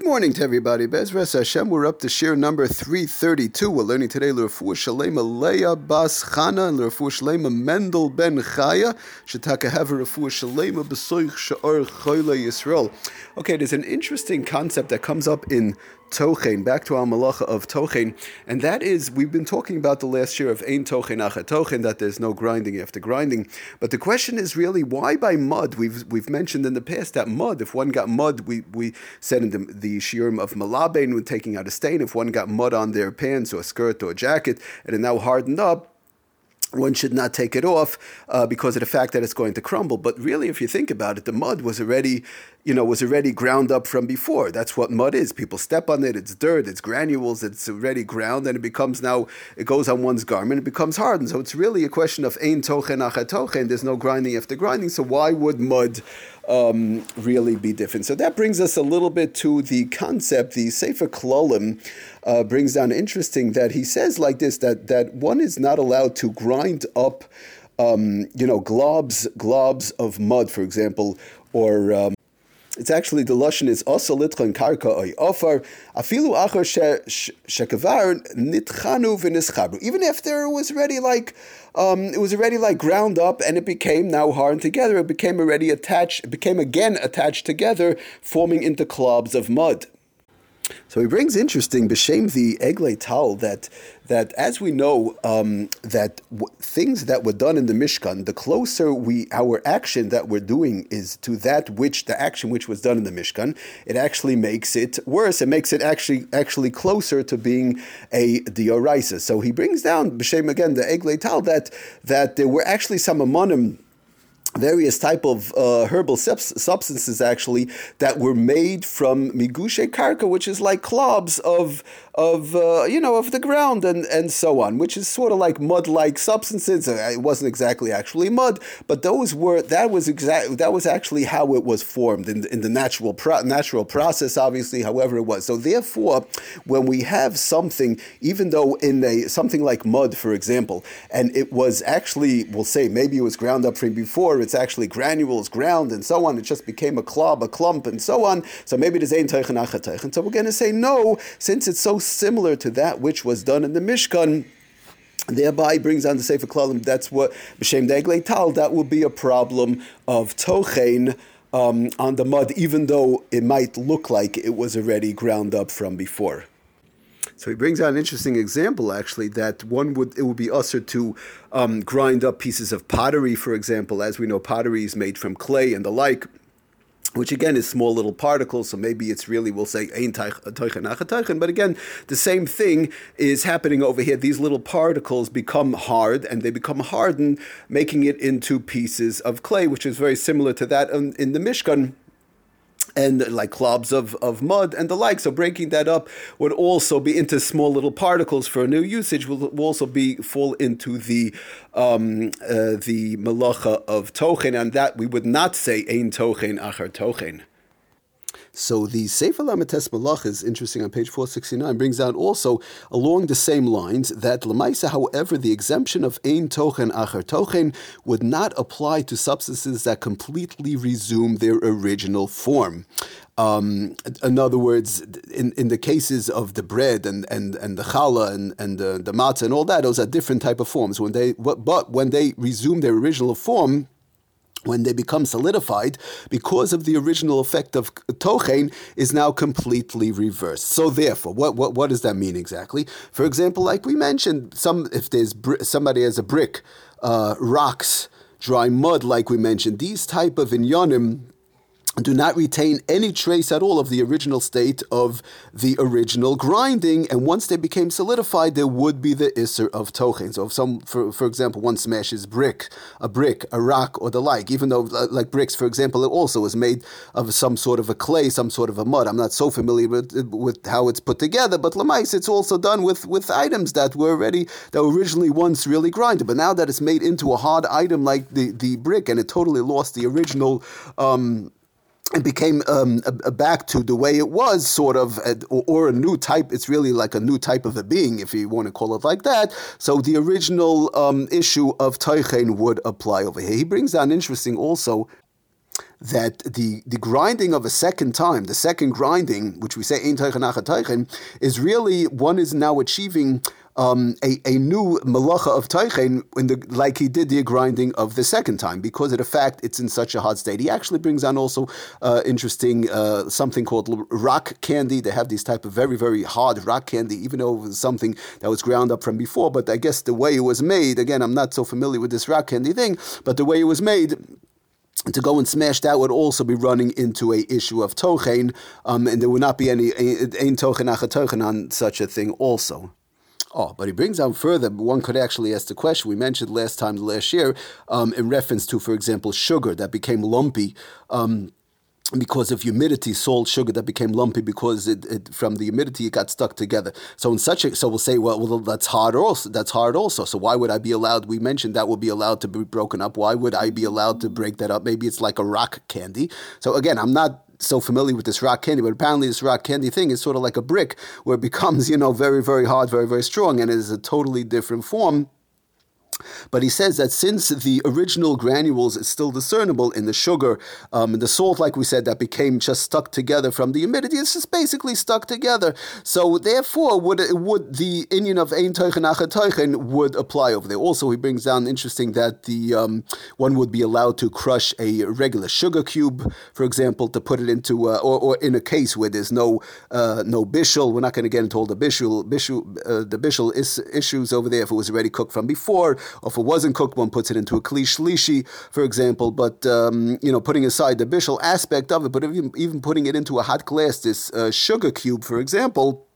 Good morning to everybody. Bezras Hashem, we're up to shiur number 332. We're learning today L'Refuah Shalema Leah Bas Chana and L'Refuah Shalema Mendel Ben Chaya Shetaka Refuah Shalema B'soich Sha'ar Choyle Yisrael. Okay, there's an interesting concept that comes up in Tochen, back to our malacha of Tochen, and that is we've been talking about the last year of Ein Tochen Acha Tochen, that there's no grinding after grinding. But the question is really why by mud? We've we've mentioned in the past that mud, if one got mud, we, we said in the, the shiurim of Malabain when taking out a stain, if one got mud on their pants or skirt or jacket and it now hardened up, one should not take it off uh, because of the fact that it's going to crumble. But really, if you think about it, the mud was already, you know, was already ground up from before. That's what mud is. People step on it. It's dirt. It's granules. It's already ground, and it becomes now. It goes on one's garment. It becomes hardened. So it's really a question of ein tochen achat tochen. There's no grinding after grinding. So why would mud? Um, really be different. So that brings us a little bit to the concept. The Sefer Klalim uh, brings down interesting that he says like this that that one is not allowed to grind up, um, you know, globs globs of mud, for example, or um, it's actually the lashon is also litchan karka oy ofar afilu achar shekavar nitchanu v'nischabru. Even after it was already like um, it was already like ground up and it became now hardened together. It became already attached. It became again attached together, forming into clobs of mud. So he brings interesting b'shem the Eglei Tal that that as we know um, that w- things that were done in the Mishkan, the closer we our action that we're doing is to that which the action which was done in the Mishkan, it actually makes it worse. It makes it actually actually closer to being a dioraisa. So he brings down b'shem again the Eglei Tal that that there were actually some amonim various type of uh, herbal substances actually that were made from migushe karka, which is like clobs of of uh, you know of the ground and and so on, which is sort of like mud-like substances. Uh, it wasn't exactly actually mud, but those were that was exact that was actually how it was formed in, in the natural pro- natural process. Obviously, however it was. So therefore, when we have something, even though in a something like mud, for example, and it was actually we'll say maybe it was ground up from before, it's actually granules, ground, and so on. It just became a club, a clump, and so on. So maybe there's ein teichen achateichen. So we're going to say no, since it's so similar to that which was done in the Mishkan thereby brings on the Sefer Klalim, that's what, B'Shem Degle Tal, that will be a problem of Tochein um, on the mud, even though it might look like it was already ground up from before. So he brings out an interesting example, actually, that one would it would be assur to um, grind up pieces of pottery, for example. As we know, pottery is made from clay and the like which again is small little particles, so maybe it's really, we'll say, ein but again, the same thing is happening over here. These little particles become hard and they become hardened, making it into pieces of clay, which is very similar to that in, in the Mishkan and like clobs of, of mud and the like. So breaking that up would also be into small little particles for a new usage will, will also be fall into the um, uh, the malacha of tochen, and that we would not say ein tochen achar tochen. So the Sefer Lamites Malach is interesting on page 469, brings out also along the same lines that Lamaisa, however, the exemption of Ein Tochen Acher Tochen would not apply to substances that completely resume their original form. Um, in other words, in, in the cases of the bread and, and, and the challah and, and the, the matzah and all that, those are different type of forms. When they, but when they resume their original form, when they become solidified, because of the original effect of tochen, is now completely reversed. So therefore, what, what, what does that mean exactly? For example, like we mentioned, some if there's br- somebody has a brick, uh, rocks, dry mud, like we mentioned, these type of inyanim do not retain any trace at all of the original state of the original grinding, and once they became solidified, there would be the isser of tochen. So, if some, for, for example, one smashes brick, a brick, a rock, or the like, even though, like bricks, for example, it also is made of some sort of a clay, some sort of a mud. I'm not so familiar with, with how it's put together, but lamais, it's also done with, with items that were already, that were originally once really grinded, but now that it's made into a hard item like the, the brick, and it totally lost the original. Um, it became um, a, a back to the way it was, sort of, or, or, a new type. It's really like a new type of a being, if you want to call it like that. So the original um, issue of Teichen would apply over here. He brings down interesting also that the, the grinding of a second time, the second grinding, which we say is really one is now achieving um, a, a new malacha of teichen in the like he did the grinding of the second time because of the fact it's in such a hard state. He actually brings on also uh, interesting uh, something called rock candy. They have these type of very very hard rock candy, even though it was something that was ground up from before. But I guess the way it was made, again, I'm not so familiar with this rock candy thing, but the way it was made to go and smash that would also be running into a issue of tochen, um, and there would not be any ein tochen tochen on such a thing also. Oh, but he brings out further. One could actually ask the question we mentioned last time, last year, um, in reference to, for example, sugar that became lumpy. Um, because of humidity, salt, sugar that became lumpy because it, it, from the humidity it got stuck together. So in such a so we'll say well, well that's hard also that's hard also. So why would I be allowed? We mentioned that would be allowed to be broken up. Why would I be allowed to break that up? Maybe it's like a rock candy. So again, I'm not so familiar with this rock candy, but apparently this rock candy thing is sort of like a brick where it becomes, you know, very, very hard, very, very strong, and it is a totally different form. But he says that since the original granules is still discernible in the sugar um, and the salt, like we said, that became just stuck together from the humidity, it's just basically stuck together. So therefore, would would the inyan of Ein Teuchen Teuchen would apply over there. Also, he brings down interesting that the um, one would be allowed to crush a regular sugar cube, for example, to put it into, uh, or, or in a case where there's no uh, no bishul. We're not going to get into all the bishul, bishul uh, the bishul is, issues over there if it was already cooked from before or if it wasn't cooked, one puts it into a kli shlishi, for example. But um, you know, putting aside the bishul aspect of it, but even even putting it into a hot glass, this uh, sugar cube, for example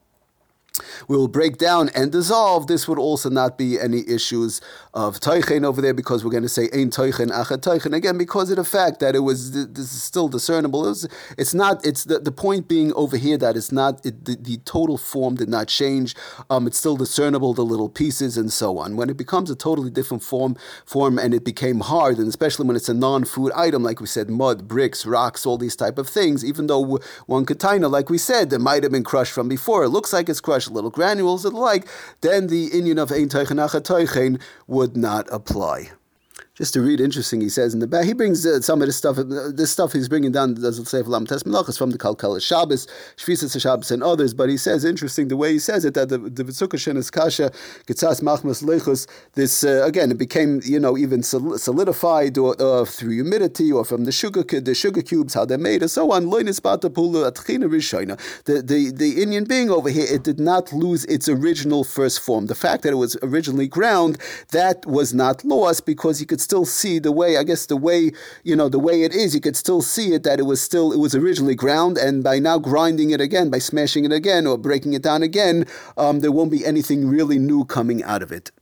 will break down and dissolve, this would also not be any issues of teichen over there because we're going to say ein teichen achat teichen again because of the fact that it was this is still discernible. It was, it's not. It's the, the point being over here that it's not it, the, the total form did not change. Um, it's still discernible the little pieces and so on. When it becomes a totally different form form and it became hard, and especially when it's a non-food item like we said, mud, bricks, rocks, all these type of things. Even though one container, like we said, that might have been crushed from before, it looks like it's crushed a little granules and the like, then the inyan of Ein Teichen would not apply. Just to read, interesting, he says in the back, he brings uh, some of this stuff, uh, this stuff he's bringing down, say Lam Tes Melachas from the Kalkala Shabbos, Shvisas Shabbos, and others, but he says, interesting, the way he says it, that the the Vitsukah Shenes Kasha, Gitzas Machmas Lechus, this, uh, again, it became, you know, even solidified or, uh, through humidity or from the sugar the sugar cubes, how they're made, and so on. The, the, the inyan being over here, it did not lose its original first form. The fact that it was originally ground, that was not lost because you could still see the way, I guess the way, you know, the way it is, you could still see it that it was still, it was originally ground, and by now grinding it again, by smashing it again or breaking it down again, um, there won't be anything really new coming out of it.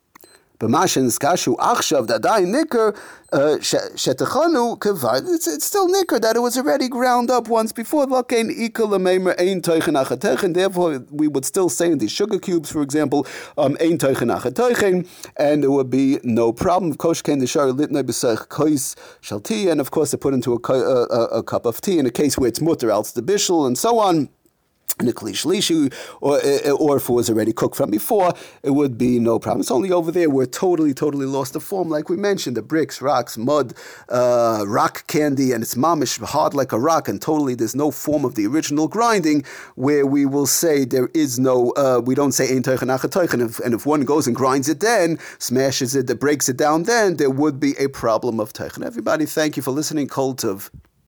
Kashu Achshav Dadai Nicker uh, Shetachanu Kavar. It's still Nicker that it was already ground up once before. Lakein Ikal Ein Teichen Achateichen. Therefore, we would still say in these sugar cubes, for example, Ein Teichen Achateichen, and there would be no problem. Koshken the Shari Litnei B'Sech Kois Shalti, and of course, they put into a, a, a, a, cup of tea in a case where it's mutter, else the bishul, and so on in a kli or, uh, or if it was already cooked from before, it would be no problem. It's only over there where totally, totally lost the form, like we mentioned, the bricks, rocks, mud, uh, rock candy, and it's mamish, hard like a rock, and totally there's no form of the original grinding, where we will say there is no, uh, we don't say ein teichen and if, and if one goes and grinds it then, smashes it, that breaks it down then, there would be a problem of teichen. Everybody, thank you for listening, Cult of